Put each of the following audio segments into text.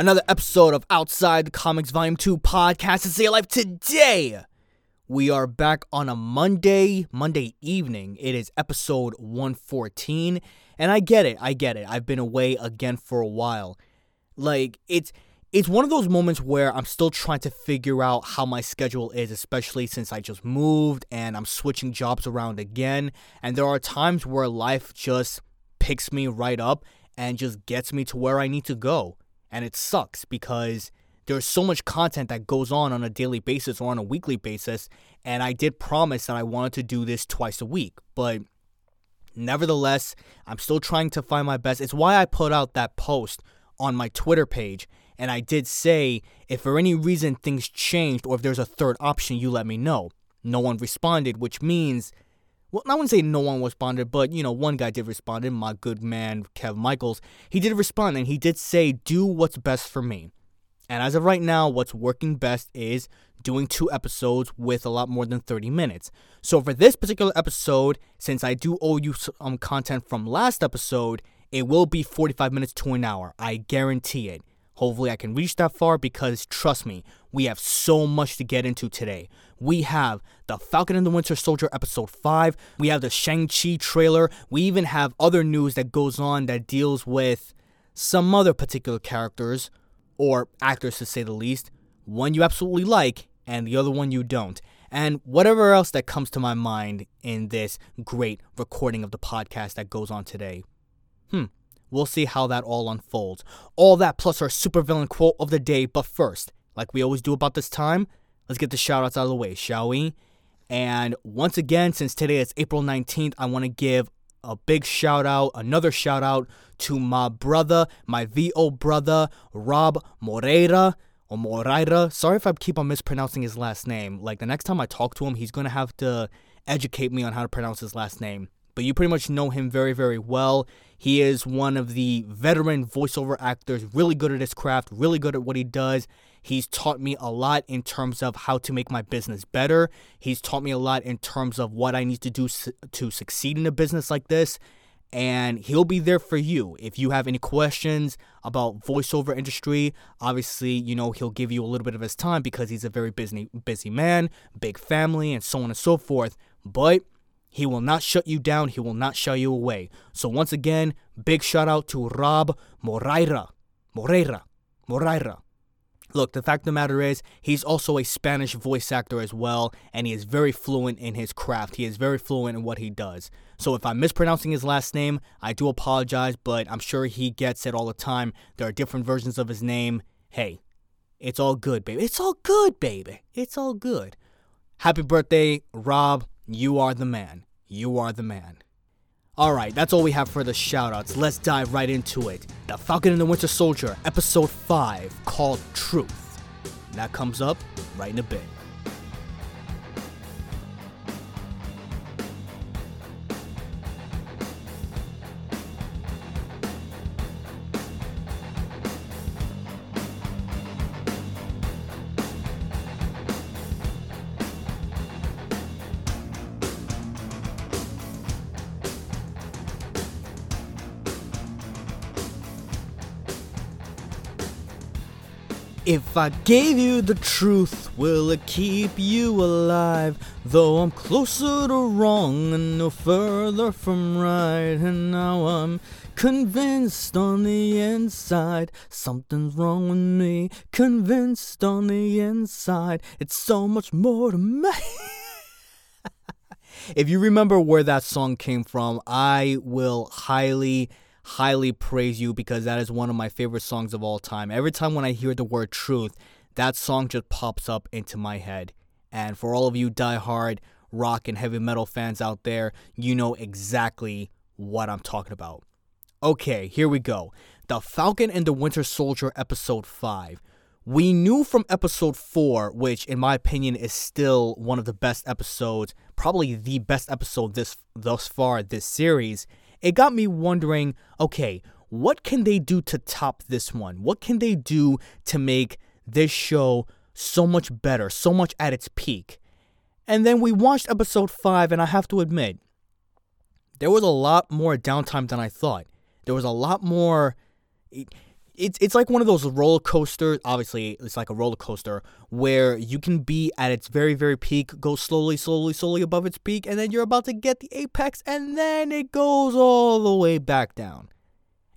Another episode of Outside the Comics Volume 2 podcast stay alive today. We are back on a Monday, Monday evening. It is episode 114. And I get it, I get it. I've been away again for a while. Like, it's it's one of those moments where I'm still trying to figure out how my schedule is, especially since I just moved and I'm switching jobs around again. And there are times where life just picks me right up and just gets me to where I need to go. And it sucks because there's so much content that goes on on a daily basis or on a weekly basis. And I did promise that I wanted to do this twice a week. But nevertheless, I'm still trying to find my best. It's why I put out that post on my Twitter page and I did say, if for any reason things changed or if there's a third option, you let me know. No one responded, which means, well, I wouldn't say no one responded, but you know, one guy did respond, and my good man, Kev Michaels. He did respond and he did say, do what's best for me. And as of right now, what's working best is doing two episodes with a lot more than 30 minutes. So for this particular episode, since I do owe you some content from last episode, it will be 45 minutes to an hour. I guarantee it. Hopefully, I can reach that far because trust me, we have so much to get into today. We have the Falcon and the Winter Soldier episode 5, we have the Shang-Chi trailer, we even have other news that goes on that deals with some other particular characters, or actors to say the least. One you absolutely like, and the other one you don't. And whatever else that comes to my mind in this great recording of the podcast that goes on today. Hmm. We'll see how that all unfolds. All that plus our supervillain quote of the day. But first, like we always do about this time, let's get the shoutouts out of the way, shall we? And once again, since today is April 19th, I want to give a big shout out, another shout out to my brother, my VO brother, Rob Moreira or Moreira. Sorry if I keep on mispronouncing his last name. Like the next time I talk to him, he's going to have to educate me on how to pronounce his last name but you pretty much know him very, very well. He is one of the veteran voiceover actors, really good at his craft, really good at what he does. He's taught me a lot in terms of how to make my business better. He's taught me a lot in terms of what I need to do to succeed in a business like this. And he'll be there for you. If you have any questions about voiceover industry, obviously, you know, he'll give you a little bit of his time because he's a very busy busy man, big family, and so on and so forth. But he will not shut you down. He will not shy you away. So once again, big shout out to Rob Moreira. Moreira. Moreira. Look, the fact of the matter is, he's also a Spanish voice actor as well, and he is very fluent in his craft. He is very fluent in what he does. So if I'm mispronouncing his last name, I do apologize, but I'm sure he gets it all the time. There are different versions of his name. Hey, it's all good, baby. It's all good, baby. It's all good. Happy birthday, Rob. You are the man. You are the man. Alright, that's all we have for the shoutouts. Let's dive right into it. The Falcon and the Winter Soldier, episode 5, called Truth. That comes up right in a bit. If I gave you the truth, will it keep you alive? Though I'm closer to wrong and no further from right, and now I'm convinced on the inside something's wrong with me. Convinced on the inside, it's so much more to me. if you remember where that song came from, I will highly highly praise you because that is one of my favorite songs of all time. Every time when I hear the word truth, that song just pops up into my head. And for all of you die-hard rock and heavy metal fans out there, you know exactly what I'm talking about. Okay, here we go. The Falcon and the Winter Soldier episode 5. We knew from episode 4, which in my opinion is still one of the best episodes, probably the best episode this thus far this series. It got me wondering, okay, what can they do to top this one? What can they do to make this show so much better, so much at its peak? And then we watched episode 5 and I have to admit, there was a lot more downtime than I thought. There was a lot more it's it's like one of those roller coasters. Obviously, it's like a roller coaster where you can be at its very very peak, go slowly, slowly, slowly above its peak, and then you're about to get the apex, and then it goes all the way back down.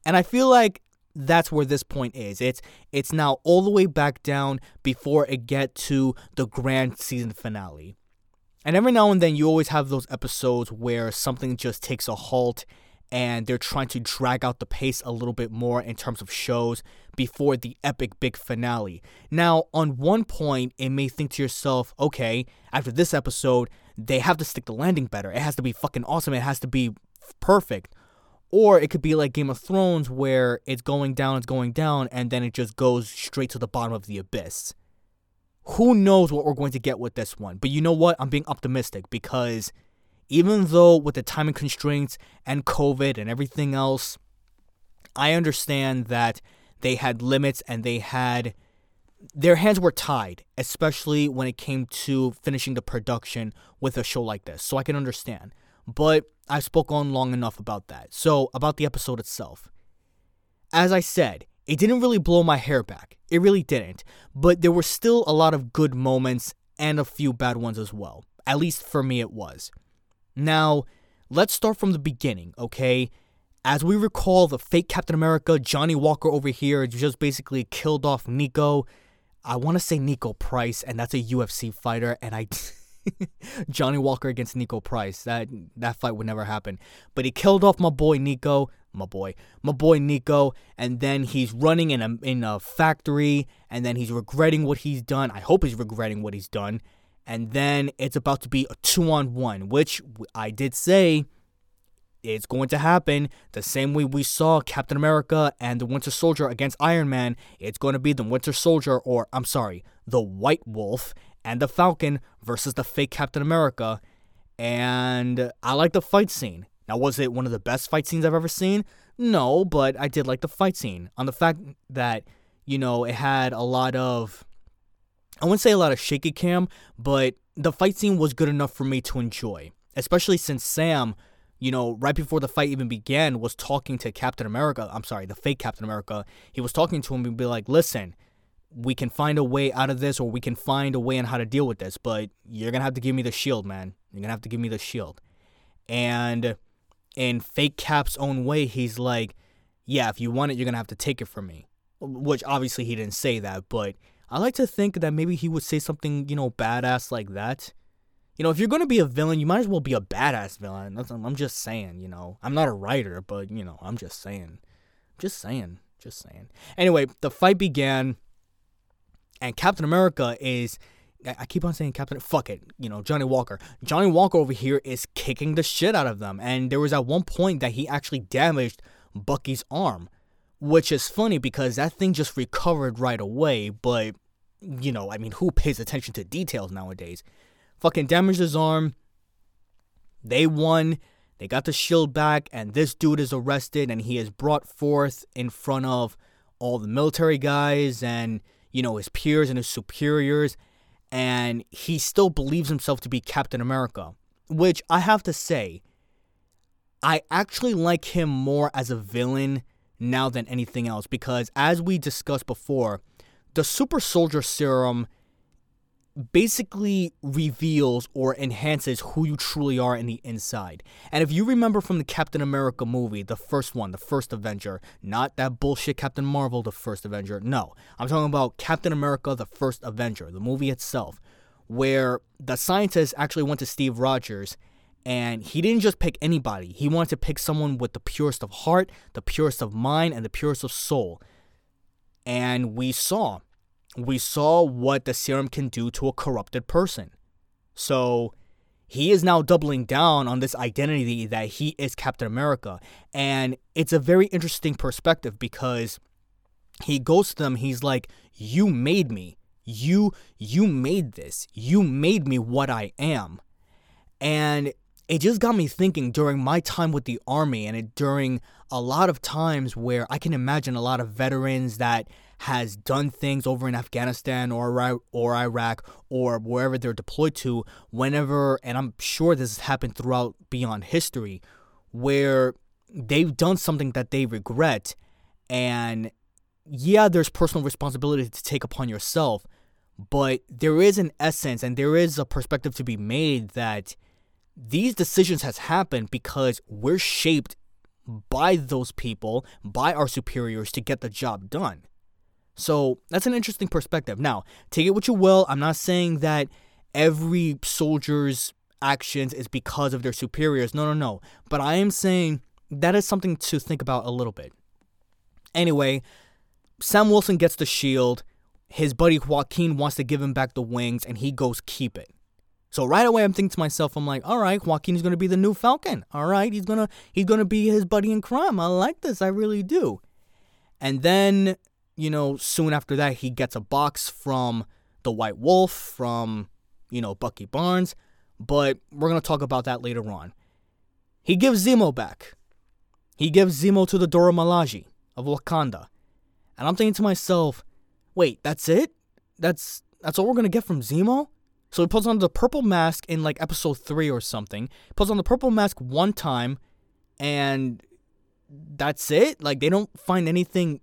And I feel like that's where this point is. It's it's now all the way back down before it get to the grand season finale. And every now and then you always have those episodes where something just takes a halt and they're trying to drag out the pace a little bit more in terms of shows before the epic big finale. Now, on one point, it may think to yourself, okay, after this episode, they have to stick the landing better. It has to be fucking awesome. It has to be perfect. Or it could be like Game of Thrones where it's going down, it's going down, and then it just goes straight to the bottom of the abyss. Who knows what we're going to get with this one? But you know what? I'm being optimistic because even though with the timing constraints and COVID and everything else, I understand that they had limits and they had their hands were tied, especially when it came to finishing the production with a show like this. So I can understand. But I spoke on long enough about that. So, about the episode itself. As I said, it didn't really blow my hair back. It really didn't. But there were still a lot of good moments and a few bad ones as well. At least for me, it was. Now, let's start from the beginning, okay? As we recall, the fake Captain America, Johnny Walker over here, just basically killed off Nico. I want to say Niko Price, and that's a UFC fighter, and I. Johnny Walker against Niko Price. That that fight would never happen. But he killed off my boy Nico, my boy, my boy Nico, and then he's running in a in a factory, and then he's regretting what he's done. I hope he's regretting what he's done and then it's about to be a two on one, which I did say it's going to happen the same way we saw Captain America and the Winter Soldier against Iron Man. It's going to be the Winter Soldier, or I'm sorry, the White Wolf and the Falcon versus the fake Captain America. And I like the fight scene. Now, was it one of the best fight scenes I've ever seen? No, but I did like the fight scene. On the fact that, you know, it had a lot of I wouldn't say a lot of shaky cam, but the fight scene was good enough for me to enjoy. Especially since Sam, you know, right before the fight even began, was talking to Captain America. I'm sorry, the fake Captain America. He was talking to him and be like, listen, we can find a way out of this or we can find a way on how to deal with this, but you're to have to give me the shield, man. You're to have to give me the shield. And in fake Cap's own way, he's like, yeah, if you want it, you're to have to take it from me. Which obviously he didn't say that, but I like to think that maybe he would say something, you know, badass like that. You know, if you're going to be a villain, you might as well be a badass villain. I'm just saying, you know. I'm not a writer, but, you know, I'm just saying. Just saying. Just saying. Anyway, the fight began, and Captain America is. I keep on saying Captain. Fuck it. You know, Johnny Walker. Johnny Walker over here is kicking the shit out of them. And there was at one point that he actually damaged Bucky's arm, which is funny because that thing just recovered right away. But you know, I mean, who pays attention to details nowadays? Fucking damaged his arm. They won. They got the shield back, and this dude is arrested, and he is brought forth in front of all the military guys and, you know, his peers and his superiors. And he still believes himself to be Captain America, which I have to say, I actually like him more as a villain now than anything else because, as we discussed before, the super soldier serum basically reveals or enhances who you truly are in the inside. And if you remember from the Captain America movie, the first one, the first Avenger, not that bullshit Captain Marvel, the first Avenger. No, I'm talking about Captain America, the first Avenger, the movie itself, where the scientist actually went to Steve Rogers and he didn't just pick anybody. He wanted to pick someone with the purest of heart, the purest of mind, and the purest of soul and we saw we saw what the serum can do to a corrupted person. So he is now doubling down on this identity that he is Captain America. And it's a very interesting perspective because he goes to them, he's like, You made me. You you made this. You made me what I am. And it just got me thinking during my time with the army and it, during a lot of times where I can imagine a lot of veterans that has done things over in Afghanistan or or Iraq or wherever they're deployed to whenever and I'm sure this has happened throughout beyond history where they've done something that they regret. And yeah there's personal responsibility to take upon yourself but there is an essence and there is a perspective to be made that these decisions has happened because we're shaped by those people by our superiors to get the job done so that's an interesting perspective. Now, take it what you will. I'm not saying that every soldier's actions is because of their superiors. No, no, no. But I am saying that is something to think about a little bit. Anyway, Sam Wilson gets the shield. His buddy Joaquin wants to give him back the wings, and he goes keep it. So right away, I'm thinking to myself, I'm like, all right, Joaquin is gonna be the new Falcon. All right, he's gonna he's gonna be his buddy in crime. I like this, I really do. And then you know, soon after that, he gets a box from the White Wolf, from, you know, Bucky Barnes. But we're to talk about that later on. He gives Zemo back. He gives Zemo to the Dora Milaje of Wakanda. And I'm thinking to myself, wait, that's it? That's that's all we're gonna get from Zemo? So he puts on the purple mask in like episode three or something. He puts on the purple mask one time, and that's it? Like they don't find anything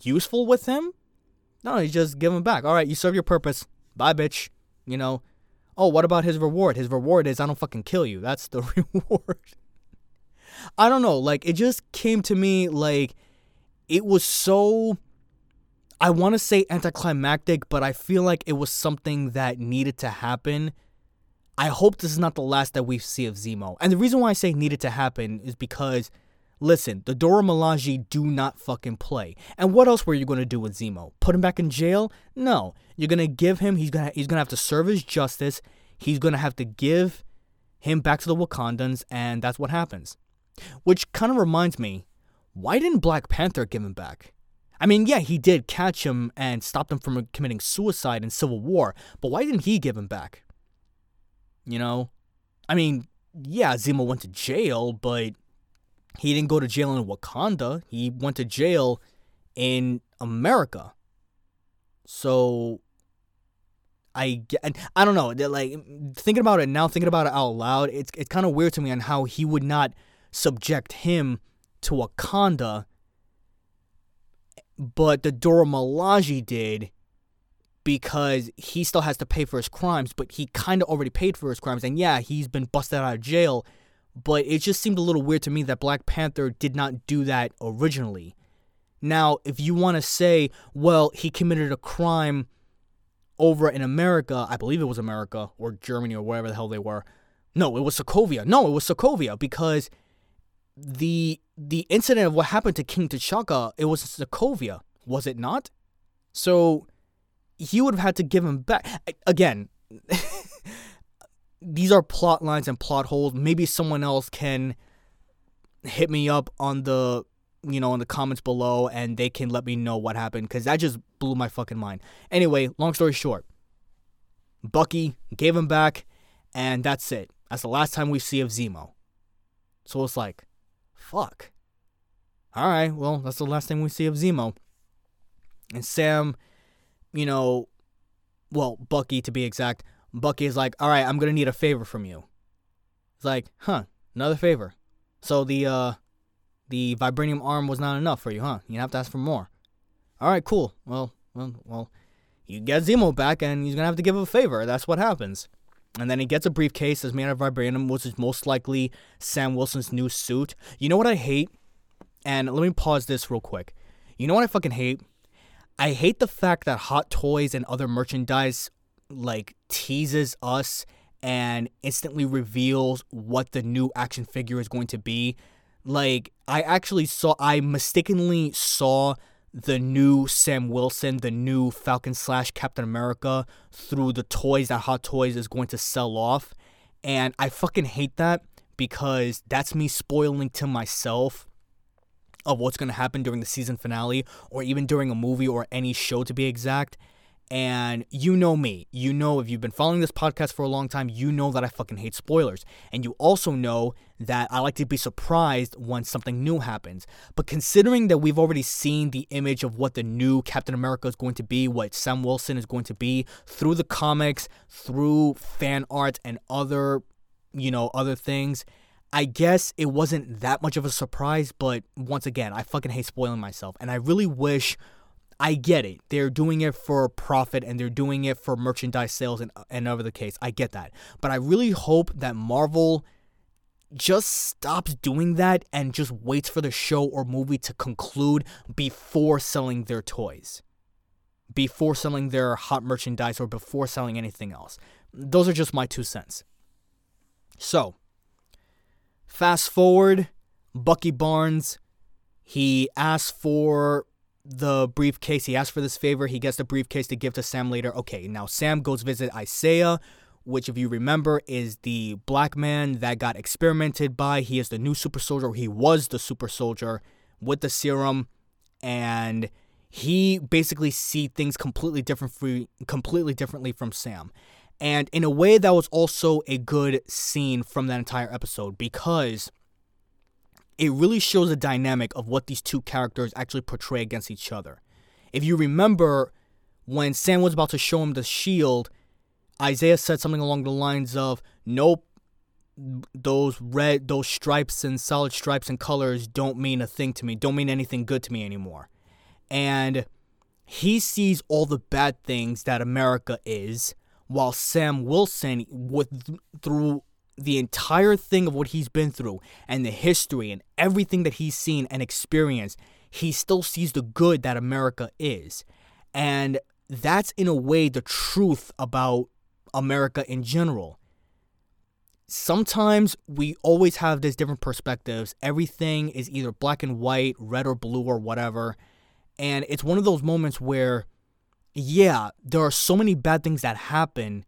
useful with him? No, you just give him back. All right, you serve your purpose. Bye, bitch. You know. Oh, what about his reward? His reward is I don't fucking kill you. That's the reward. I don't know. Like it just came to me like it was so I want to say anticlimactic, but I feel like it was something that needed to happen. I hope this is not the last that we see of Zemo. And the reason why I say needed to happen is because Listen, the Dora Milaje do not fucking play. And what else were you gonna do with Zemo? Put him back in jail? No. You're gonna give him. He's gonna he's gonna have to serve his justice. He's gonna have to give him back to the Wakandans, and that's what happens. Which kind of reminds me, why didn't Black Panther give him back? I mean, yeah, he did catch him and stop him from committing suicide in Civil War, but why didn't he give him back? You know, I mean, yeah, Zemo went to jail, but he didn't go to jail in Wakanda. He went to jail in America. So I get, I don't know. Like thinking about it now, thinking about it out loud, it's it's kind of weird to me on how he would not subject him to Wakanda, but the Dora Milaje did because he still has to pay for his crimes, but he kind of already paid for his crimes, and yeah, he's been busted out of jail but it just seemed a little weird to me that Black Panther did not do that originally. Now, if you want to say, well, he committed a crime over in America, I believe it was America or Germany or wherever the hell they were. No, it was Sokovia. No, it was Sokovia because the the incident of what happened to King T'Chaka, it was Sokovia, was it not? So he would have had to give him back. Again, these are plot lines and plot holes. Maybe someone else can hit me up on the you know in the comments below and they can let me know what happened because that just blew my fucking mind. Anyway, long story short, Bucky gave him back, and that's it. That's the last time we see of Zemo. So it's like, fuck. All right, well, that's the last thing we see of Zemo. And Sam, you know, well, Bucky to be exact, Bucky is like, all right, I'm gonna need a favor from you. It's like, huh, another favor. So the uh, the vibranium arm was not enough for you, huh? You have to ask for more. All right, cool. Well, well, well, you get Zemo back, and he's gonna have to give him a favor. That's what happens. And then he gets a briefcase that's made of vibranium, which is most likely Sam Wilson's new suit. You know what I hate? And let me pause this real quick. You know what I fucking hate? I hate the fact that Hot Toys and other merchandise like teases us and instantly reveals what the new action figure is going to be. Like I actually saw I mistakenly saw the new Sam Wilson, the new Falcon slash Captain America through the toys that Hot Toys is going to sell off. And I fucking hate that because that's me spoiling to myself of what's going to happen during the season finale or even during a movie or any show to be exact. And you know me. You know, if you've been following this podcast for a long time, you know that I fucking hate spoilers. And you also know that I like to be surprised when something new happens. But considering that we've already seen the image of what the new Captain America is going to be, what Sam Wilson is going to be through the comics, through fan art, and other, you know, other things. I guess it wasn't that much of a surprise, but once again, I fucking hate spoiling myself. And I really wish I get it. They're doing it for profit and they're doing it for merchandise sales and and over the case. I get that. But I really hope that Marvel just stops doing that and just waits for the show or movie to conclude before selling their toys. Before selling their hot merchandise or before selling anything else. Those are just my two cents. So, fast forward, Bucky Barnes, he asks for the briefcase. He asks for this favor. He gets the briefcase to give to Sam later. Okay, now Sam goes visit Isaiah, which, if you remember, is the black man that got experimented by. He is the new super soldier. He was the super soldier with the serum, and he basically see things completely different, completely differently from Sam. And in a way, that was also a good scene from that entire episode because it really shows the dynamic of what these two characters actually portray against each other. If you remember, when Sam was about to show him the shield, Isaiah said something along the lines of, Nope, those red, those stripes and solid stripes and colors don't mean a thing to me, don't mean anything good to me anymore. And he sees all the bad things that America is, while Sam Wilson, with through the entire thing of what he's been through and the history and everything that he's seen and experienced, he still sees the good that America is. And that's in a way the truth about America in general. Sometimes we always have these different perspectives. Everything is either black and white, red or blue, or whatever. And it's one of those moments where, yeah, there are so many bad things that happen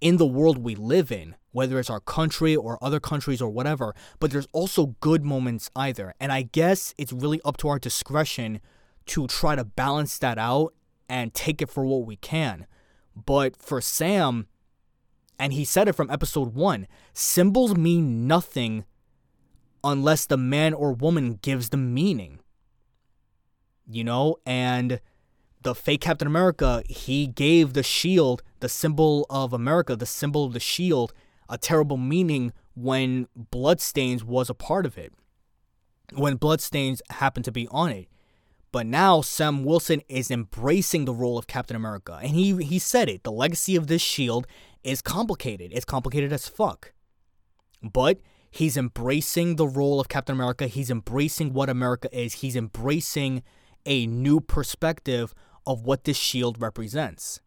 in the world we live in whether it's our country or other countries or whatever, but there's also good moments either. And I guess it's really up to our discretion to try to balance that out and take it for what we can. But for Sam, and he said it from episode one symbols mean nothing unless the man or woman gives them meaning. You know, and the fake Captain America, he gave the shield, the symbol of America, the symbol of the shield, a terrible meaning when Bloodstains was a part of it, when Bloodstains happened to be on it. But now Sam Wilson is embracing the role of Captain America. And he, he said it the legacy of this shield is complicated. It's complicated as fuck. But he's embracing the role of Captain America. He's embracing what America is. He's embracing a new perspective of what this shield represents.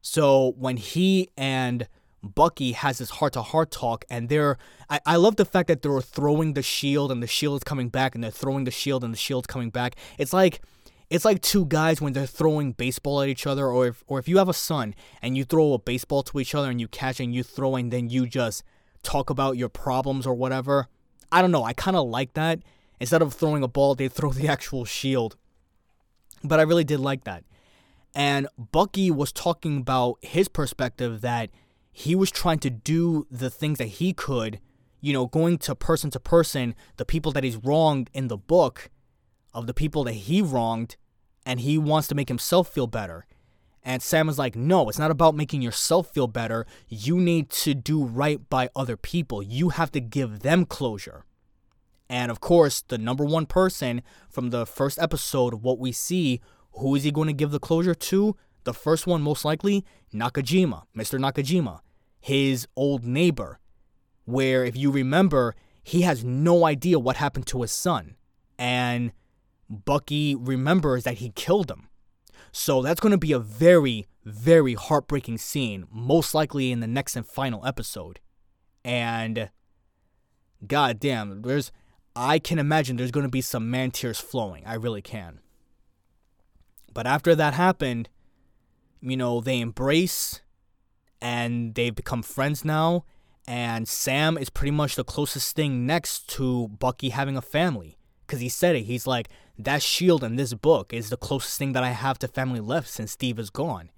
So when he and Bucky has this heart to heart talk, and they're. I, I love the fact that they're throwing the shield and the shield is coming back, and they're throwing the shield and the shield's coming back. It's like. It's like two guys when they're throwing baseball at each other, or if, or if you have a son and you throw a baseball to each other and you catch and you throw and then you just talk about your problems or whatever. I don't know. I kind of like that. Instead of throwing a ball, they throw the actual shield. But I really did like that. And Bucky was talking about his perspective that he was trying to do the things that he could, you know, going to person to person, the people that he's wronged in the book of the people that he wronged, and he wants to make himself feel better. And Sam is like, no, it's not about making yourself feel better. You need to do right by other people. You have to give them closure. And of course, the number one person from the first episode what we see, who is he going to give the closure to? The first one, most likely, Nakajima, Mr. Nakajima his old neighbor, where, if you remember, he has no idea what happened to his son. And Bucky remembers that he killed him. So that's going to be a very, very heartbreaking scene, most likely in the next and final episode. And god damn, there's I can imagine there's going to be some man tears flowing. I really can. But after that happened, you know, they embrace and they've become friends now. And Sam is pretty much the closest thing next to Bucky having a family. Because he said it. He's like, that shield in this book is the closest thing that I have to family left since Steve is gone.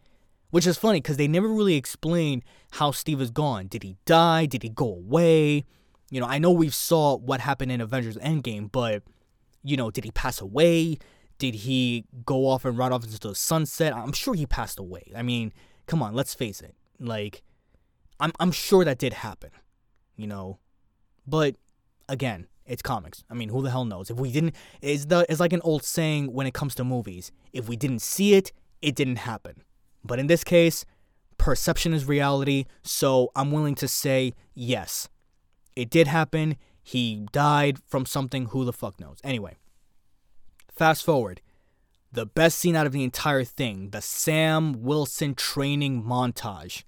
Which is funny because they never really explain how Steve is gone. Did he die? Did he go away? You know, I know we've saw what happened in Avengers Endgame, but, you know, did he pass away? Did he go off and ride off into the sunset? I'm sure he passed away. I mean, come on, let's face it. Like, I'm I'm sure that did happen, you know, but again, it's comics. I mean, who the hell knows? If we didn't, it's the it's like an old saying when it comes to movies. If we didn't see it, it didn't happen. But in this case, perception is reality. So I'm willing to say yes, it did happen. He died from something. Who the fuck knows? Anyway, fast forward. The best scene out of the entire thing, the Sam Wilson training montage.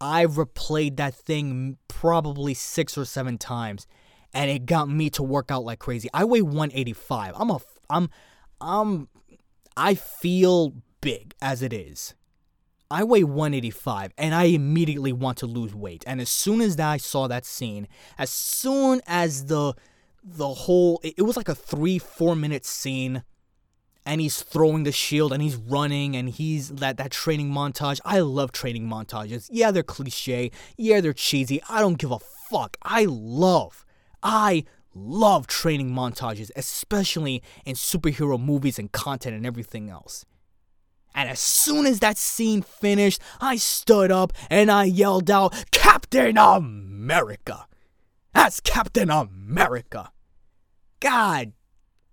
I've replayed that thing probably six or seven times, and it got me to work out like crazy. I weigh 185. I'm a, I'm, I'm, I feel big as it is. I weigh 185 and I immediately want to lose weight. And as soon as I saw that scene, as soon as the the whole it was like a 3-4 minute scene and he's throwing the shield and he's running and he's that that training montage. I love training montages. Yeah, they're cliche. Yeah, they're cheesy. I don't give a fuck. I love I love training montages, especially in superhero movies and content and everything else. And as soon as that scene finished, I stood up and I yelled out, Captain America! That's Captain America! God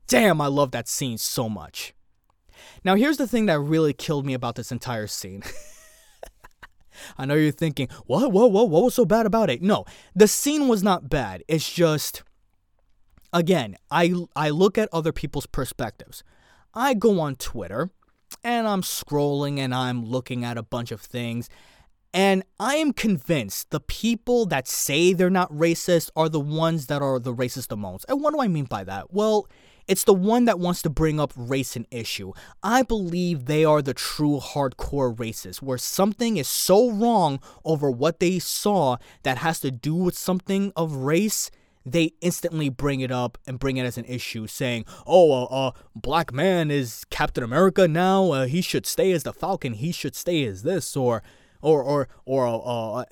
damn, I love that scene so much. Now, here's the thing that really killed me about this entire scene. I know you're thinking, what, what, what, what was so bad about it? No, the scene was not bad. It's just, again, I, I look at other people's perspectives. I go on Twitter and I'm scrolling and I'm looking at a bunch of things. And I am convinced the people that say they're not racist are the ones that are the racist the most. And what do I mean by that? Well, it's the one that wants to bring up race and issue. I believe they are the true hardcore racists, where something is so wrong over what they saw that has to do with something of race they instantly bring it up and bring it as an issue, saying, "Oh, uh, uh black man is Captain America now. Uh, he should stay as the Falcon. He should stay as this, or, or, or, or."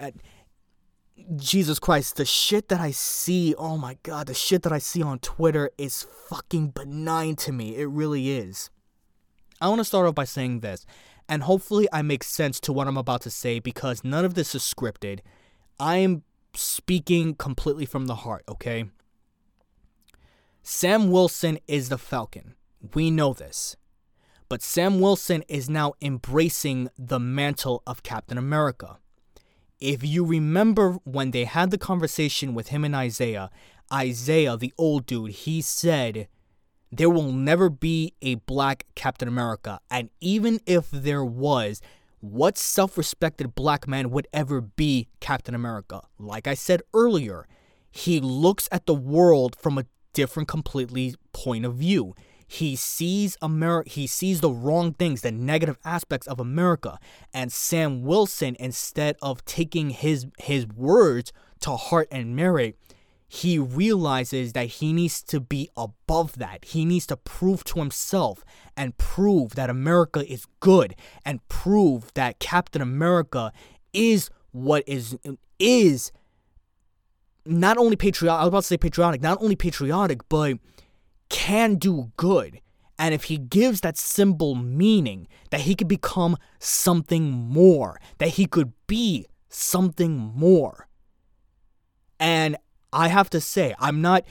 Jesus Christ, the shit that I see, oh my god, the shit that I see on Twitter is fucking benign to me. It really is. I want to start off by saying this, and hopefully I make sense to what I'm about to say because none of this is scripted. I am speaking completely from the heart, okay? Sam Wilson is the Falcon. We know this. But Sam Wilson is now embracing the mantle of Captain America. If you remember when they had the conversation with him and Isaiah, Isaiah, the old dude, he said, There will never be a black Captain America. And even if there was, what self respected black man would ever be Captain America? Like I said earlier, he looks at the world from a different, completely point of view. He sees America he sees the wrong things, the negative aspects of America. And Sam Wilson, instead of taking his his words to heart and merit, he realizes that he needs to be above that. He needs to prove to himself and prove that America is good and prove that Captain America is what is is not only patriotic, I was about to say patriotic, not only patriotic, but can do good. And if he gives that symbol meaning, that he could become something more, that he could be something more. And I have to say, I'm not.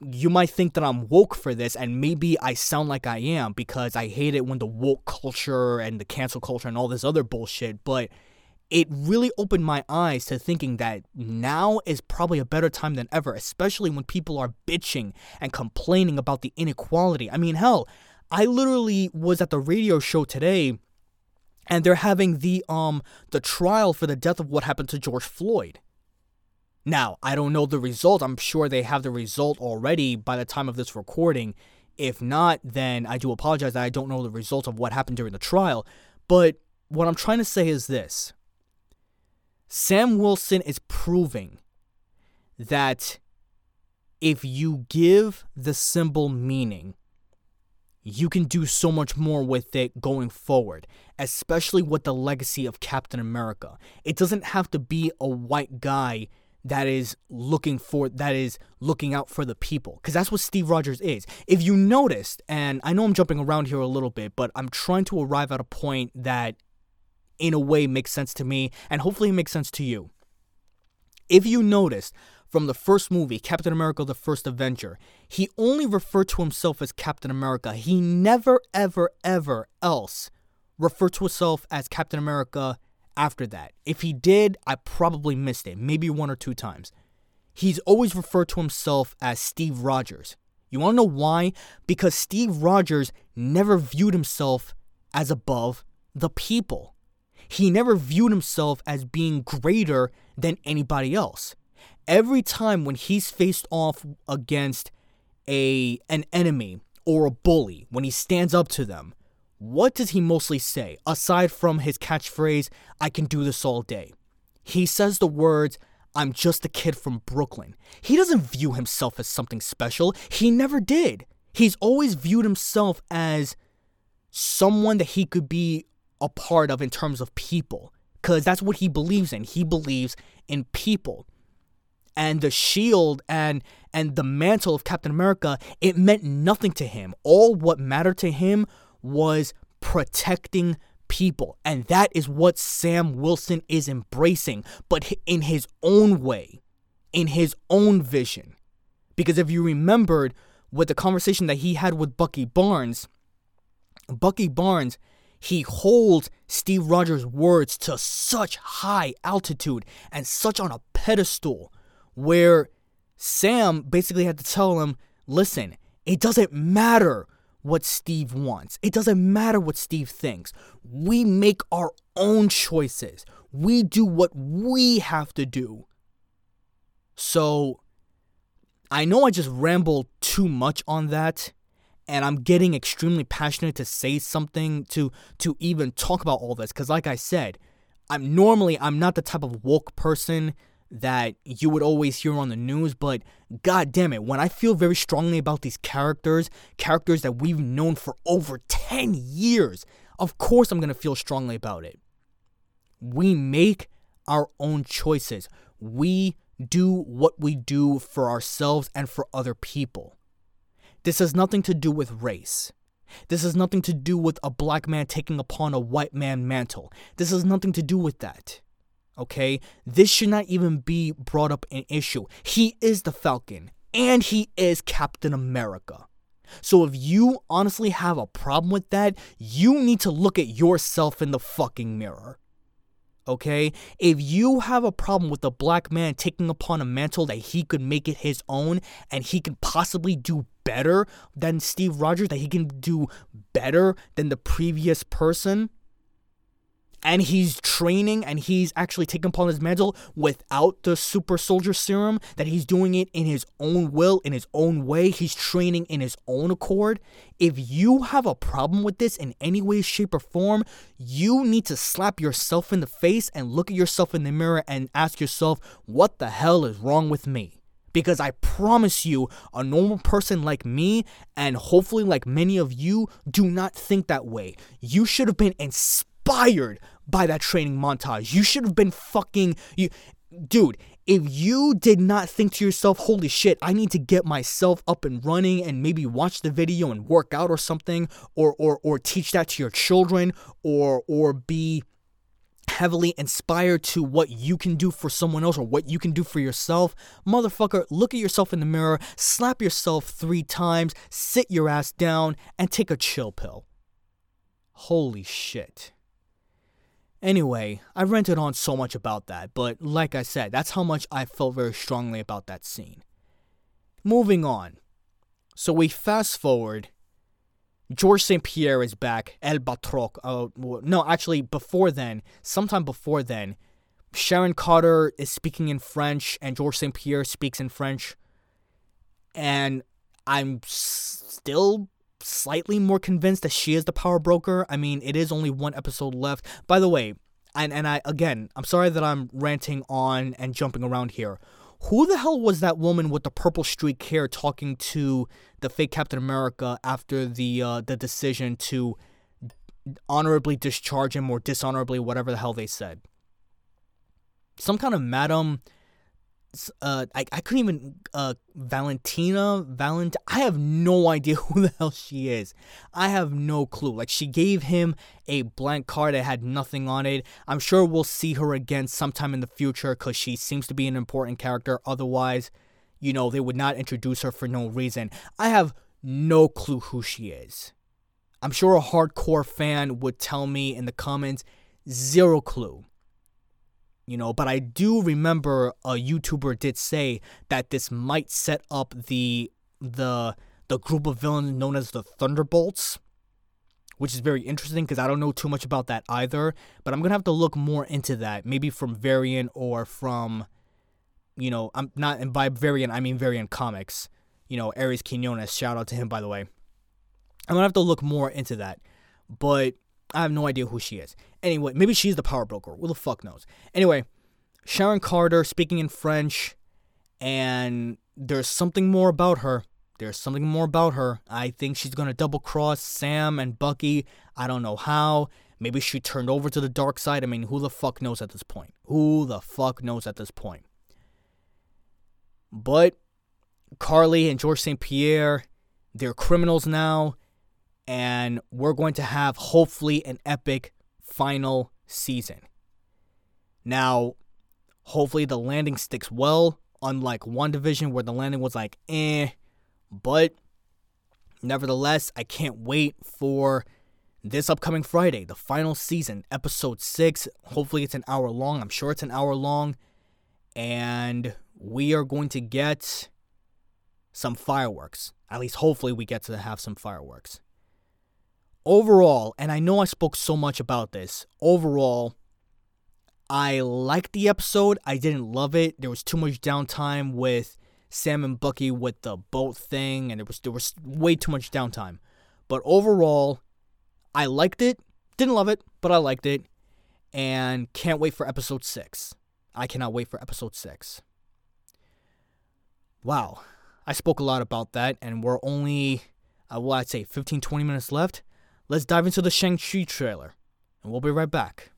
You might think that I'm woke for this, and maybe I sound like I am because I hate it when the woke culture and the cancel culture and all this other bullshit, but it really opened my eyes to thinking that now is probably a better time than ever, especially when people are bitching and complaining about the inequality. I mean, hell, I literally was at the radio show today and they're having the um the trial for the death of what happened to George Floyd. Now, I don't know the result. I'm sure they have the result already by the time of this recording. If not, then I do apologize that I don't know the result of what happened during the trial. But what I'm trying to say is this Sam Wilson is proving that if you give the symbol meaning, you can do so much more with it going forward, especially with the legacy of Captain America. It doesn't have to be a white guy that is looking for that is looking out for the people because that's what Steve Rogers is. If you noticed, and I know I'm jumping around here a little bit, but I'm trying to arrive at a point that in a way makes sense to me and hopefully it makes sense to you. If you noticed from the first movie, Captain America the First Avenger, he only referred to himself as Captain America. He never ever ever else referred to himself as Captain America after that. If he did, I probably missed it, maybe one or two times. He's always referred to himself as Steve Rogers. You want to know why? Because Steve Rogers never viewed himself as above the people. He never viewed himself as being greater than anybody else. Every time when he's faced off against a an enemy or a bully, when he stands up to them, what does he mostly say, aside from his catchphrase, I can do this all day? He says the words, I'm just a kid from Brooklyn. He doesn't view himself as something special. He never did. He's always viewed himself as someone that he could be a part of in terms of people, because that's what he believes in. He believes in people. And the shield and and the mantle of Captain America, it meant nothing to him. All what mattered to him was protecting people. And that is what Sam Wilson is embracing, but in his own way, in his own vision. Because if you remembered with the conversation that he had with Bucky Barnes, Bucky Barnes, he holds Steve Rogers' words to such high altitude and such on a pedestal where Sam basically had to tell him, listen, it doesn't matter what Steve wants. It doesn't matter what Steve thinks. We make our own choices. We do what we have to do. So, I know I just rambled too much on that and I'm getting extremely passionate to say something to to even talk about all this cuz like I said, I'm normally I'm not the type of woke person that you would always hear on the news, but god damn it, when I feel very strongly about these characters, characters that we've known for over 10 years, of course I'm gonna feel strongly about it. We make our own choices. We do what we do for ourselves and for other people. This has nothing to do with race. This has nothing to do with a black man taking upon a white man mantle. This has nothing to do with that okay? This should not even be brought up an issue. He is the Falcon, and he is Captain America. So if you honestly have a problem with that, you need to look at yourself in the fucking mirror. Okay? If you have a problem with a black man taking upon a mantle that he could make it his own and he can possibly do better than Steve Rogers, that he can do better than the previous person, and he's training and he's actually taking upon his mantle without the super soldier serum that he's doing it in his own will in his own way. He's training in his own accord. If you have a problem with this in any way shape or form you need to slap yourself in the face and look at yourself in the mirror and ask yourself what the hell is wrong with me? Because I promise you, a normal person like me, and hopefully like many of you, do not think that way. You should have been inspired by that training montage. You should have been fucking you dude, if you did not think to yourself, holy shit, I need to get myself up and running and maybe watch the video and work out or something, or or or teach that to your children, or or be heavily inspired to what you can do for someone else or what you can do for yourself, motherfucker, look at yourself in the mirror, slap yourself three times, sit your ass down, and take a chill pill. Holy shit. Anyway, I rented on so much about that, but like I said, that's how much I felt very strongly about that scene. Moving on. So we fast forward. George St. Pierre is back. El Batroc. Uh, no, actually, before then, sometime before then, Sharon Carter is speaking in French and George St. Pierre speaks in French. And I'm still slightly more convinced that she is the power broker. I mean, it is only one episode left. By the way, and and I again, I'm sorry that I'm ranting on and jumping around here. Who the hell was that woman with the purple streak hair talking to the fake Captain America after the uh, the decision to honorably discharge him or dishonorably, whatever the hell they said? Some kind of madam uh, I, I couldn't even uh Valentina Valent I have no idea who the hell she is. I have no clue. Like she gave him a blank card that had nothing on it. I'm sure we'll see her again sometime in the future cuz she seems to be an important character. Otherwise, you know, they would not introduce her for no reason. I have no clue who she is. I'm sure a hardcore fan would tell me in the comments zero clue you know but i do remember a youtuber did say that this might set up the the the group of villains known as the thunderbolts which is very interesting because i don't know too much about that either but i'm gonna have to look more into that maybe from variant or from you know i'm not and by variant i mean variant comics you know aries quinones shout out to him by the way. I'm gonna have to look more into that but I have no idea who she is. Anyway, maybe she's the power broker. Who the fuck knows? Anyway, Sharon Carter speaking in French, and there's something more about her. There's something more about her. I think she's gonna double cross Sam and Bucky. I don't know how. Maybe she turned over to the dark side. I mean, who the fuck knows at this point? Who the fuck knows at this point? But Karli and George St. Pierre, they're criminals now and we're going to have hopefully an epic final season. Now, hopefully the landing sticks well, unlike WandaVision where the landing was like eh, but nevertheless, I can't wait for this upcoming Friday, the final season, episode 6. Hopefully it's an hour long. I'm sure it's an hour long and we are going to get some fireworks. At least hopefully we get to have some fireworks overall, and I know I spoke so much about this, overall, I liked the episode. I didn't love it. There was too much downtime with Sam and Bucky with the boat thing, and there was there was way too much downtime. But overall, I liked it. Didn't love it, but I liked it, and can't wait for episode six. I cannot wait for episode six. Wow, I spoke a lot about that, and we're only, uh, well, I'd say 15, 20 minutes left let's dive into the Shang-Chi trailer, and we'll be right back.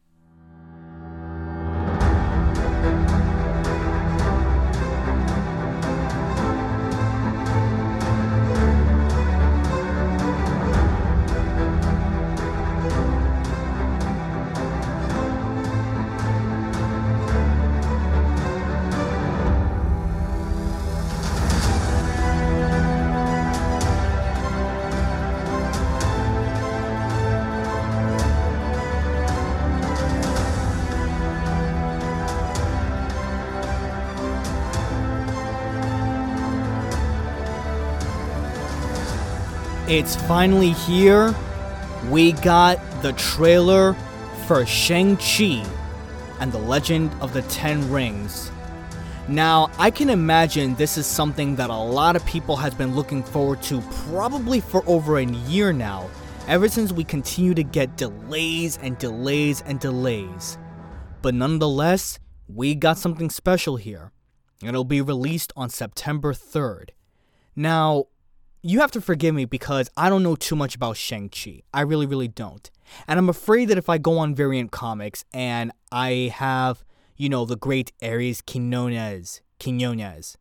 It's finally here. We got the trailer for Shang-Chi and the Legend of the Ten Rings. Now, I can imagine this is something that a lot of people has been looking forward to probably for over a year now, ever since we continue to get delays and delays and delays. But nonetheless, we got something special here. It'll be released on September 3rd. Now, you have to forgive me because I don't know too much about Shang-Chi. I really, really don't. And I'm afraid that if I go on Variant Comics and I have, you know, the great Aries Quinones, Quinones,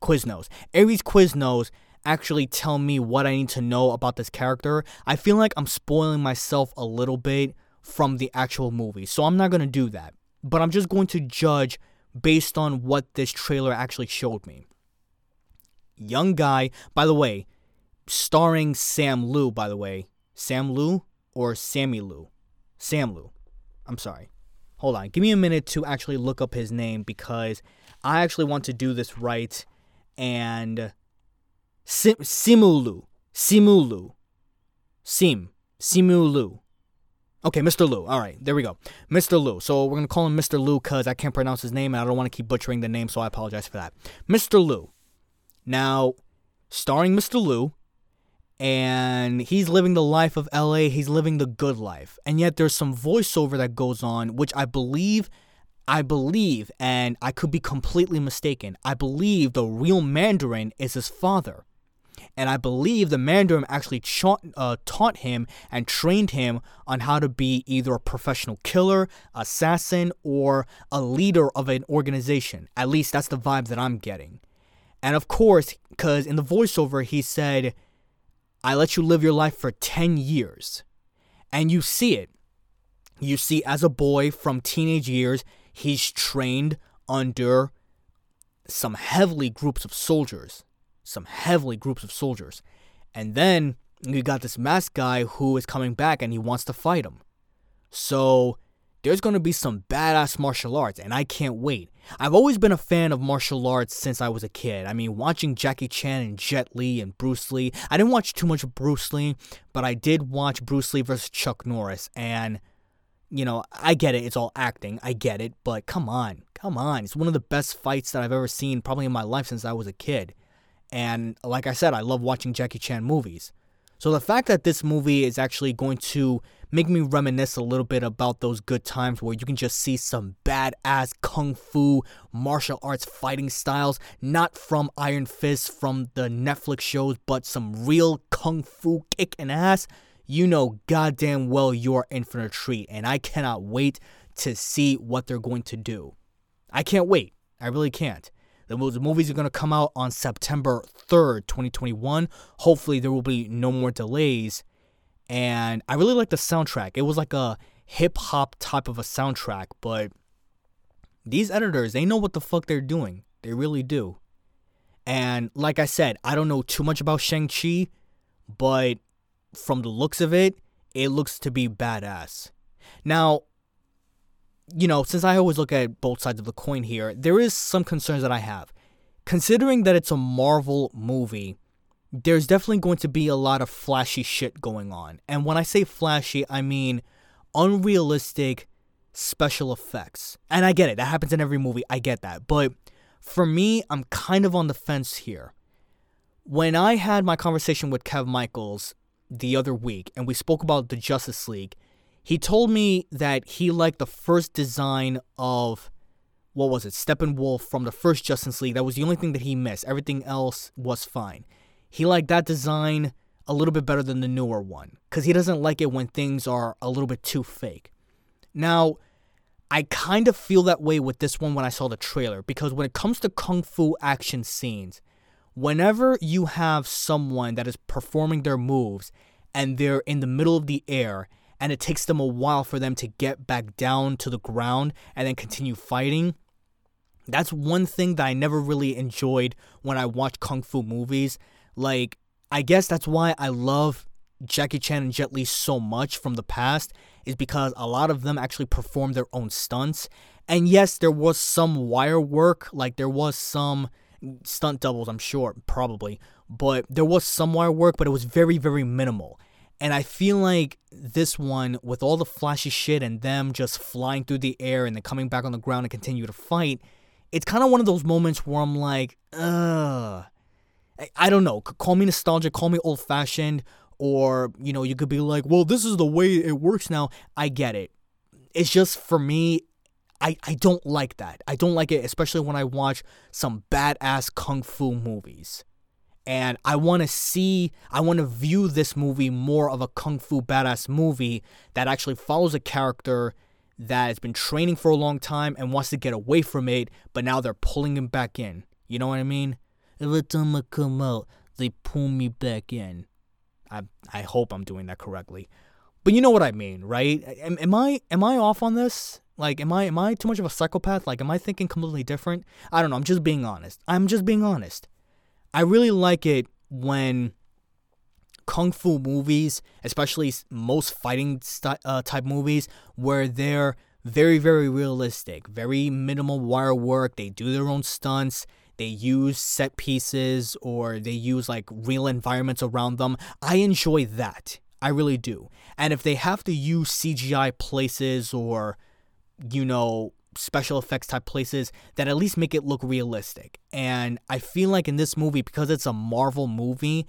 Quiznos, Aries Quiznos actually tell me what I need to know about this character, I feel like I'm spoiling myself a little bit from the actual movie. So I'm not going to do that. But I'm just going to judge based on what this trailer actually showed me. Young guy, by the way, starring Sam Liu, by the way. Sam Liu or Sammy Liu? Sam Liu. I'm sorry. Hold on. Give me a minute to actually look up his name because I actually want to do this right. And Sim- Simulu. Simulu. Sim. Simulu. Okay, Mr. Liu. All right, there we go. Mr. Liu. So we're going to call him Mr. Liu because I can't pronounce his name and I don't want to keep butchering the name, so I apologize for that. Mr. Liu. Now, starring Mr. Liu, and he's living the life of LA. He's living the good life. And yet there's some voiceover that goes on, which I believe, I believe, and I could be completely mistaken. I believe the real Mandarin is his father. And I believe the Mandarin actually cha- uh, taught him and trained him on how to be either a professional killer, assassin, or a leader of an organization. At least that's the vibe that I'm getting. And of course, because in the voiceover, he said, I let you live your life for 10 years. And you see it. You see, as a boy from teenage years, he's trained under some heavily groups of soldiers. Some heavily groups of soldiers. And then you got this masked guy who is coming back and he wants to fight him. So there's going to be some badass martial arts, and I can't wait. I've always been a fan of martial arts since I was a kid. I mean, watching Jackie Chan and Jet Li and Bruce Lee. I didn't watch too much Bruce Lee, but I did watch Bruce Lee versus Chuck Norris, and you know, I get it. It's all acting. I get it, but come on, come on. It's one of the best fights that I've ever seen, probably in my life since I was a kid. And like I said, I love watching Jackie Chan movies. So the fact that this movie is actually going to make me reminisce a little bit about those good times where you can just see some badass kung fu martial arts fighting styles, not from Iron Fist from the Netflix shows, but some real kung fu kicking ass, you know goddamn well you're in for a treat. And I cannot wait to see what they're going to do. I can't wait. I really can't. The movies are going to come out on September 3rd, 2021. Hopefully, there will be no more delays. And I really like the soundtrack. It was like a hip hop type of a soundtrack, but these editors, they know what the fuck they're doing. They really do. And like I said, I don't know too much about Shang-Chi, but from the looks of it, it looks to be badass. Now, you know, since I always look at both sides of the coin here, there is some concerns that I have. Considering that it's a Marvel movie, there's definitely going to be a lot of flashy shit going on. And when I say flashy, I mean unrealistic special effects. And I get it, that happens in every movie, I get that. But for me, I'm kind of on the fence here. When I had my conversation with Kev Michaels the other week and we spoke about the Justice League, he told me that he liked the first design of what was it, Steppenwolf from the first Justice League. That was the only thing that he missed. Everything else was fine. He liked that design a little bit better than the newer one because he doesn't like it when things are a little bit too fake. Now, I kind of feel that way with this one when I saw the trailer because when it comes to kung fu action scenes, whenever you have someone that is performing their moves and they're in the middle of the air and it takes them a while for them to get back down to the ground and then continue fighting. That's one thing that I never really enjoyed when I watch kung fu movies. Like, I guess that's why I love Jackie Chan and Jet Li so much from the past, is because a lot of them actually perform their own stunts. And yes, there was some wire work, like, there was some stunt doubles, I'm sure, probably, but there was some wire work, but it was very, very minimal. And I feel like this one, with all the flashy shit and them just flying through the air and then coming back on the ground and continue to fight, it's kind of one of those moments where I'm like, ugh. I, don't know. Call me nostalgic, call me old fashioned, or, you know, you could be like, well, this is the way it works now. I get it. It's just for me, I, I don't like that. I don't like it, especially when I watch some badass kung fu movies and I want to see, I want to view this movie more of a kung fu badass movie that actually follows a character that has been training for a long time and wants to get away from it, but now they're pulling him back in. You know what I mean? Every time I come out, they pull me back in. I I hope I'm doing that correctly, but you know what I mean, right? Am, am I am I off on this? Like, am I am I too much of a psychopath? Like, am I thinking completely different? I don't know. I'm just being honest. I'm just being honest. I really like it when kung fu movies, especially most fighting st- uh, type movies, where they're very, very realistic, very minimal wire work. They do their own stunts. They use set pieces or they use like real environments around them. I enjoy that. I really do. And if they have to use CGI places or, you know, special effects type places that at least make it look realistic. And I feel like in this movie, because it's a Marvel movie,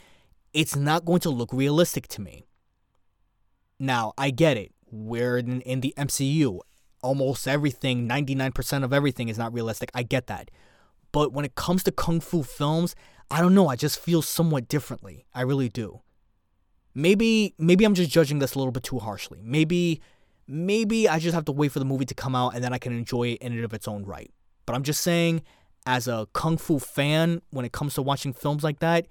it's not going to look realistic to me. Now, I get it. We're in, in the MCU. Almost everything, 99% of everything is not realistic. I get that. But when it comes to kung fu films, I don't know, I just feel somewhat differently. I really do. Maybe maybe I'm just judging this a little bit too harshly. Maybe maybe I just have to wait for the movie to come out and then I can enjoy it in and of its own right. But I'm just saying as a kung fu fan when it comes to watching films like that,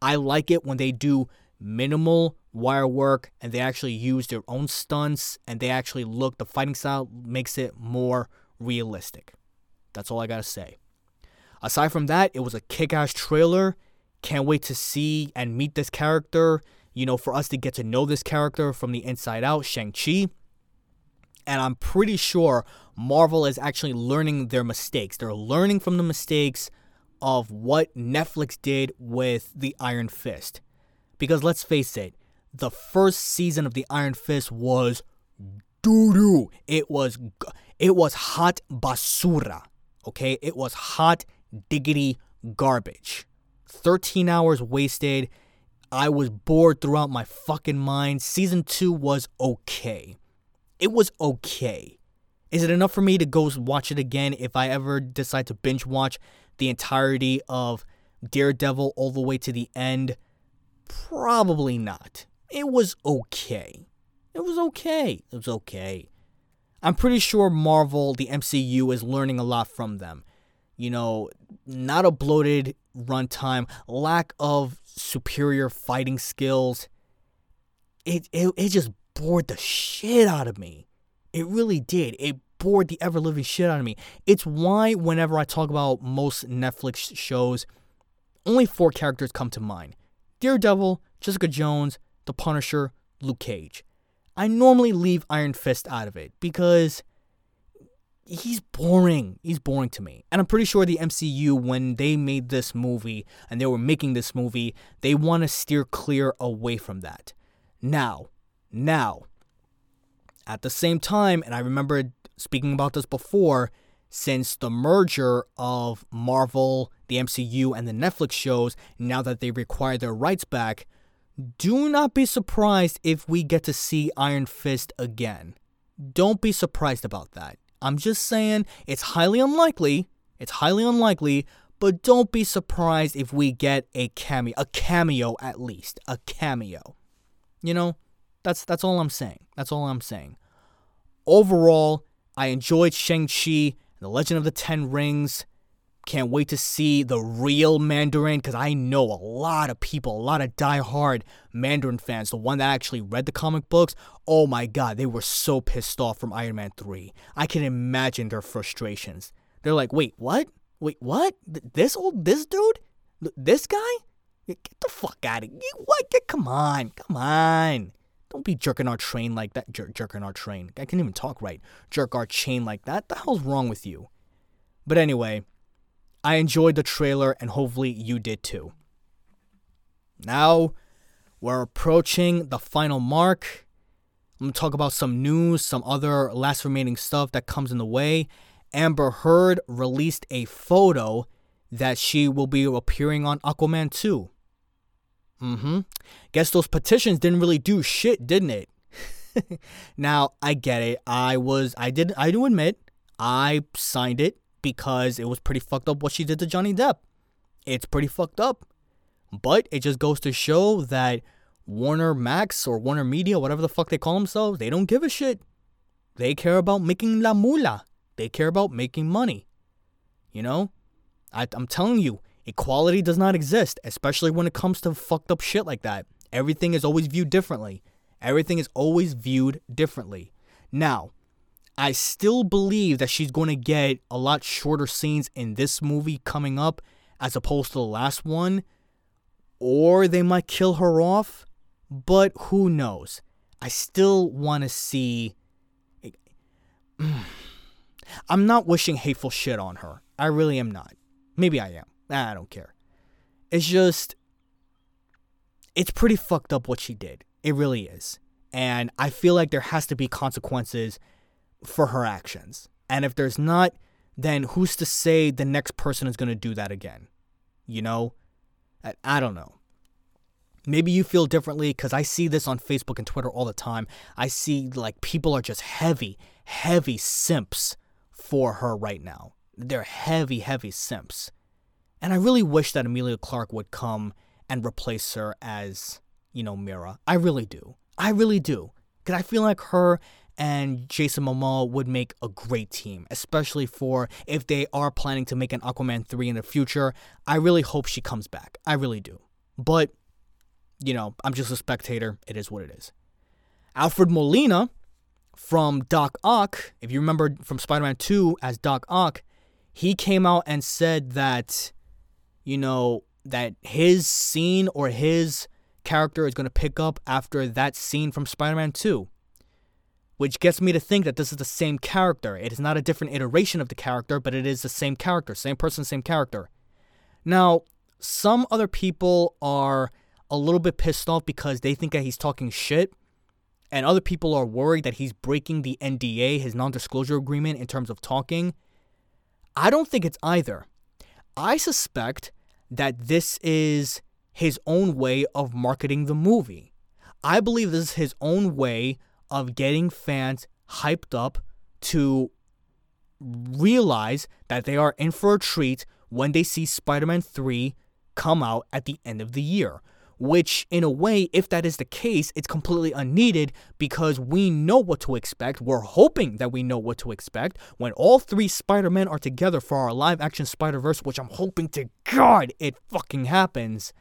I like it when they do minimal wire work and they actually use their own stunts and they actually look the fighting style makes it more realistic. That's all I got to say. Aside from that, it was a kick-ass trailer. Can't wait to see and meet this character. You know, for us to get to know this character from the inside out, Shang-Chi. And I'm pretty sure Marvel is actually learning their mistakes. They're learning from the mistakes of what Netflix did with the Iron Fist. Because let's face it, the first season of the Iron Fist was doo doo. It was it was hot basura. Okay, it was hot diggity garbage. 13 hours wasted. I was bored throughout my fucking mind. Season 2 was okay. It was okay. Is it enough for me to go watch it again if I ever decide to binge watch the entirety of Daredevil all the way to the end? Probably not. It was okay. It was okay. It was okay. I'm pretty sure Marvel, the MCU, is learning a lot from them. You know, not a bloated runtime, lack of superior fighting skills. It, it, it just bored the shit out of me. It really did. It bored the ever living shit out of me. It's why, whenever I talk about most Netflix shows, only four characters come to mind Daredevil, Jessica Jones, The Punisher, Luke Cage. I normally leave Iron Fist out of it because he's boring. He's boring to me. And I'm pretty sure the MCU, when they made this movie and they were making this movie, they want to steer clear away from that. Now, now, at the same time, and I remember speaking about this before, since the merger of Marvel, the MCU, and the Netflix shows, now that they require their rights back, do not be surprised if we get to see Iron Fist again. Don't be surprised about that. I'm just saying it's highly unlikely. It's highly unlikely, but don't be surprised if we get a cameo, a cameo at least, a cameo. You know, that's that's all I'm saying. That's all I'm saying. Overall, I enjoyed Shang-Chi and The Legend of the Ten Rings. Can't wait to see the real Mandarin because I know a lot of people, a lot of die-hard Mandarin fans, the one that actually read the comic books. Oh my god, they were so pissed off from Iron Man 3. I can imagine their frustrations. They're like, wait, what? Wait, what? This old, this dude? This guy? Get the fuck out of here. What? Get, come on. Come on. Don't be jerking our train like that. Jer- jerking our train. I can't even talk right. Jerk our chain like that. The hell's wrong with you? But anyway, I enjoyed the trailer and hopefully you did too. Now, we're approaching the final mark. I'm going to talk about some news, some other last remaining stuff that comes in the way. Amber Heard released a photo that she will be appearing on Aquaman 2. Mm-hmm. Guess those petitions didn't really do shit, didn't it? now, I get it. I was I did I do admit I signed it because it was pretty fucked up what she did to Johnny Depp. It's pretty fucked up. But it just goes to show that Warner Max or Warner Media, whatever the fuck they call themselves, they don't give a shit. They care about making la mula. They care about making money. You know? I, I'm telling you, equality does not exist, especially when it comes to fucked up shit like that. Everything is always viewed differently. Everything is always viewed differently. Now, I still believe that she's going to get a lot shorter scenes in this movie coming up as opposed to the last one, or they might kill her off, but who knows? I still want to see. I'm not wishing hateful shit on her. I really am not. Maybe I am. I don't care. It's just. It's pretty fucked up what she did. It really is. And I feel like there has to be consequences for her actions. And if there's not, then who's to say the next person is going to do that again? You know? I, I don't know. Maybe you feel differently because I see this on Facebook and Twitter all the time. I see like people are just heavy, heavy simps for her right now. They're heavy, heavy simps. And I really wish that Emilia Clarke would come and replace her as, you know, Mera. I really do. I really do. Because I feel like her and Jason Momoa would make a great team, especially for if they are planning to make an Aquaman 3 in the future. I really hope she comes back. I really do. But, you know, I'm just a spectator. It is what it is. Alfred Molina from Doc Ock, if you remember from Spider Man 2 as Doc Ock, he came out and said that, you know, that his scene or his character is going to pick up after that scene from Spider Man 2. Which gets me to think that this is the same character. It is not a different iteration of the character, but it is the same character, same person, same character. Now, some other people are a little bit pissed off because they think that he's talking shit, and other people are worried that he's breaking the NDA, his non disclosure agreement, in terms of talking. I don't think it's either. I suspect that this is his own way of marketing the movie. I believe this is his own way of getting fans hyped up to realize that they are in for a treat when they see Spider Man 3 come out at the end of the year which in a way if that is the case it's completely unneeded because we know what to expect. We're hoping that we know what to expect when all three spider-men are together for our live action spider-verse which i'm hoping to god it fucking happens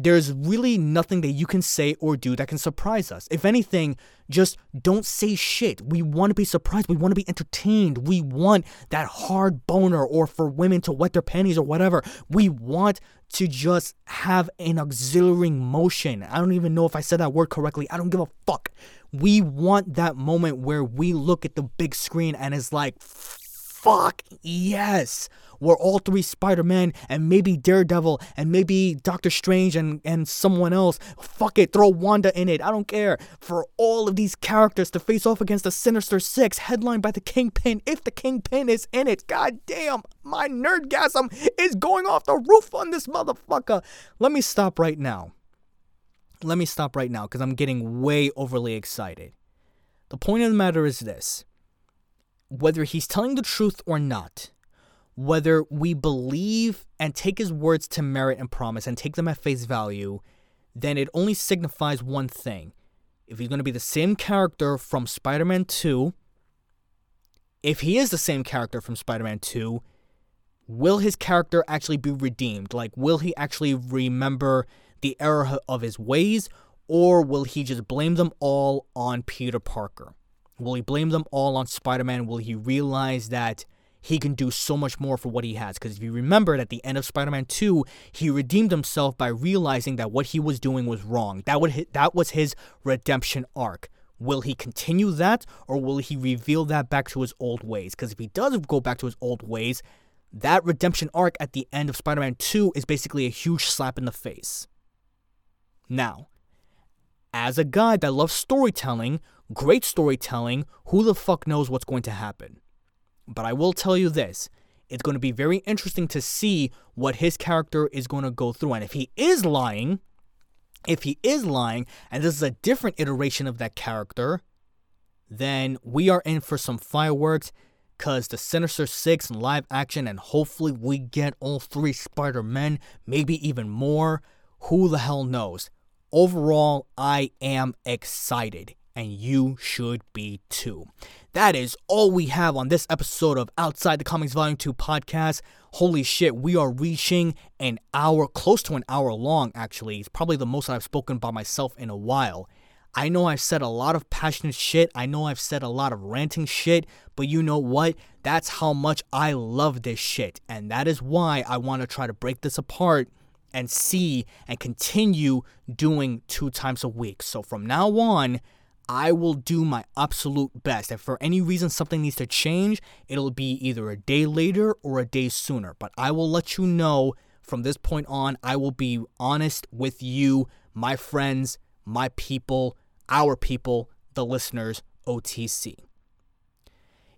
there's really nothing that you can say or do that can surprise us. If anything, just don't say shit. We want to be surprised. We want to be entertained. We want that hard boner or for women to wet their panties or whatever. We want to just have an auxiliary motion. I don't even know if I said that word correctly. I don't give a fuck. We want that moment where we look at the big screen and it's like, fuck, yes were all three Spider-Man and maybe Daredevil and maybe Doctor Strange and, and someone else. Fuck it, throw Wanda in it. I don't care. For all of these characters to face off against the Sinister Six, headlined by the Kingpin, if the Kingpin is in it. God damn, my nerdgasm is going off the roof on this motherfucker. Let me stop right now. Let me stop right now because I'm getting way overly excited. The point of the matter is this whether he's telling the truth or not, whether we believe and take his words to merit and promise and take them at face value, then it only signifies one thing. If he's going to be the same character from Spider Man 2, if he is the same character from Spider Man 2, will his character actually be redeemed? Like, will he actually remember the error of his ways, or will he just blame them all on Peter Parker? Will he blame them all on Spider Man? Will he realize that he can do so much more for what he has. Because if you remember at the end of Spider Man 2, he redeemed himself by realizing that what he was doing was wrong. That, would, that was his redemption arc. Will he continue that or will he reveal that back to his old ways? Because if he does go back to his old ways, that redemption arc at the end of Spider Man 2 is basically a huge slap in the face. Now, as a guy that loves storytelling, great storytelling, who the fuck knows what's going to happen? But I will tell you this it's going to be very interesting to see what his character is going to go through. And if he is lying, if he is lying, and this is a different iteration of that character, then we are in for some fireworks because the Sinister Six in live action, and hopefully we get all three Spider Men, maybe even more. Who the hell knows? Overall, I am excited and you should be too. That is all we have on this episode of Outside the Comics Volume 2 podcast. Holy shit, we are reaching an hour, close to an hour long, actually. It's probably the most I've spoken by myself in a while. I know I've said a lot of passionate shit. I know I've said a lot of ranting shit, but you know what? That's how much I love this shit. And that is why I want to try to break this apart and see and continue doing two times a week. So from now on, I will do my absolute best. If for any reason something needs to change, it'll be either a day later or a day sooner. But I will let you know from this point on. I will be honest with you, my friends, my people, our people, the listeners, OTC.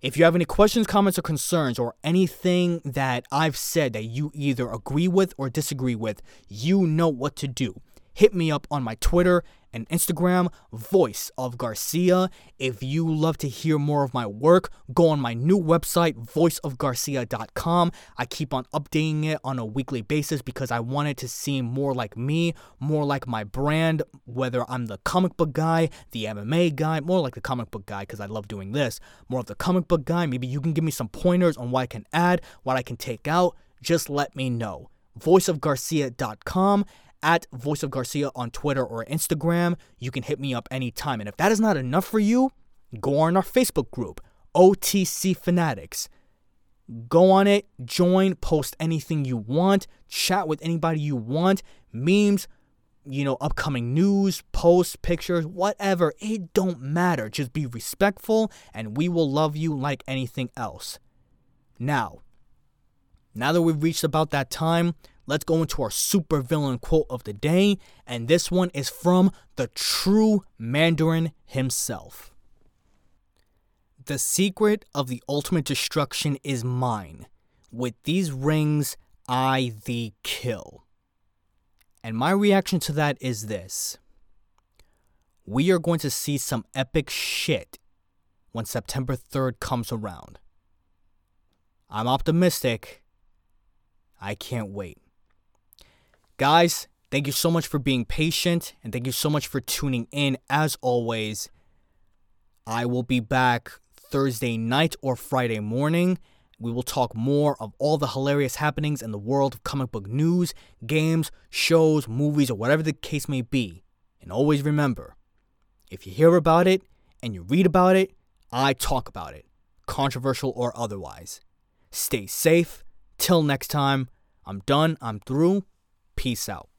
If you have any questions, comments, or concerns, or anything that I've said that you either agree with or disagree with, you know what to do hit me up on my Twitter and Instagram, Voice of Garcia. If you love to hear more of my work, go on my new website, voiceofgarcia.com. I keep on updating it on a weekly basis because I want it to seem more like me, more like my brand, whether I'm the comic book guy, the MMA guy, more like the comic book guy because I love doing this, more of the comic book guy. Maybe you can give me some pointers on what I can add, what I can take out. Just let me know. voiceofgarcia.com at Voice of Garcia on Twitter or Instagram. You can hit me up anytime. And if that is not enough for you, go on our Facebook group, OTC Fanatics. Go on it, join, post anything you want, chat with anybody you want, memes, you know, upcoming news, posts, pictures, whatever. It don't matter. Just be respectful and we will love you like anything else. Now, now that we've reached about that time, let's go into our super villain quote of the day, and this one is from the true Mandarin himself. The secret of the ultimate destruction is mine. With these rings, I thee kill. And my reaction to that is this We are going to see some epic shit when September 3rd comes around. I'm optimistic. I can't wait. Guys, thank you so much for being patient and thank you so much for tuning in. As always, I will be back Thursday night or Friday morning. We will talk more of all the hilarious happenings in the world of comic book news, games, shows, movies, or whatever the case may be. And always remember if you hear about it and you read about it, I talk about it, controversial or otherwise. Stay safe. Till next time, I'm done. I'm through. Peace out.